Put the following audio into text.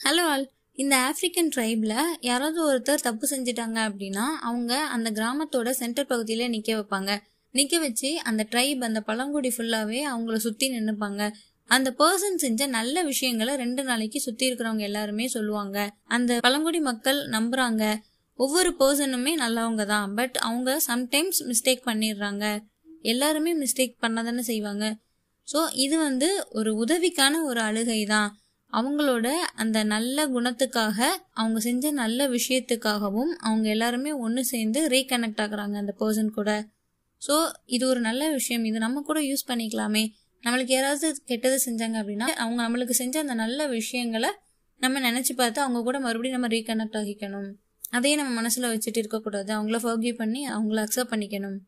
Hello all இந்த African ட்ரைபில் யாராவது ஒருத்தர் தப்பு செஞ்சுட்டாங்க அப்படின்னா அவங்க அந்த கிராமத்தோட சென்டர் பகுதியில் நிற்க வைப்பாங்க. நிற்க வச்சு அந்த ட்ரைப் அந்த பழங்குடி ஃபுல்லாகவே அவங்கள சுற்றி நின்றுப்பாங்க அந்த பர்சன் செஞ்ச நல்ல விஷயங்களை ரெண்டு நாளைக்கு சுற்றி இருக்கிறவங்க எல்லாருமே சொல்லுவாங்க. அந்த பழங்குடி மக்கள் நம்புகிறாங்க ஒவ்வொரு பர்சனுமே நல்லவங்க தான். பட் அவங்க சம்டைம்ஸ் மிஸ்டேக் பண்ணிடுறாங்க. எல்லாருமே மிஸ்டேக் பண்ண செய்வாங்க. ஸோ இது வந்து ஒரு உதவிக்கான ஒரு அழுகை தான் அவங்களோட அந்த நல்ல குணத்துக்காக அவங்க செஞ்ச நல்ல விஷயத்துக்காகவும் அவங்க எல்லாருமே ஒன்று சேர்ந்து ரீகனெக்ட் ஆகுறாங்க அந்த பர்சன் கூட. ஸோ இது ஒரு நல்ல விஷயம். இது நம்ம கூட யூஸ் பண்ணிக்கலாமே. நம்மளுக்கு யாராவது கெட்டது செஞ்சாங்க அப்படின்னா அவங்க நம்மளுக்கு செஞ்ச அந்த நல்ல விஷயங்களை நம்ம நினச்சி பார்த்து அவங்க கூட மறுபடியும் நம்ம ரீகனெக்ட் ஆகிக்கணும். அதையே நம்ம மனசில் வச்சுட்டு இருக்கக்கூடாது. அவங்கள ஃபர்கியூ பண்ணி அவங்கள அக்செப்ட் பண்ணிக்கணும்.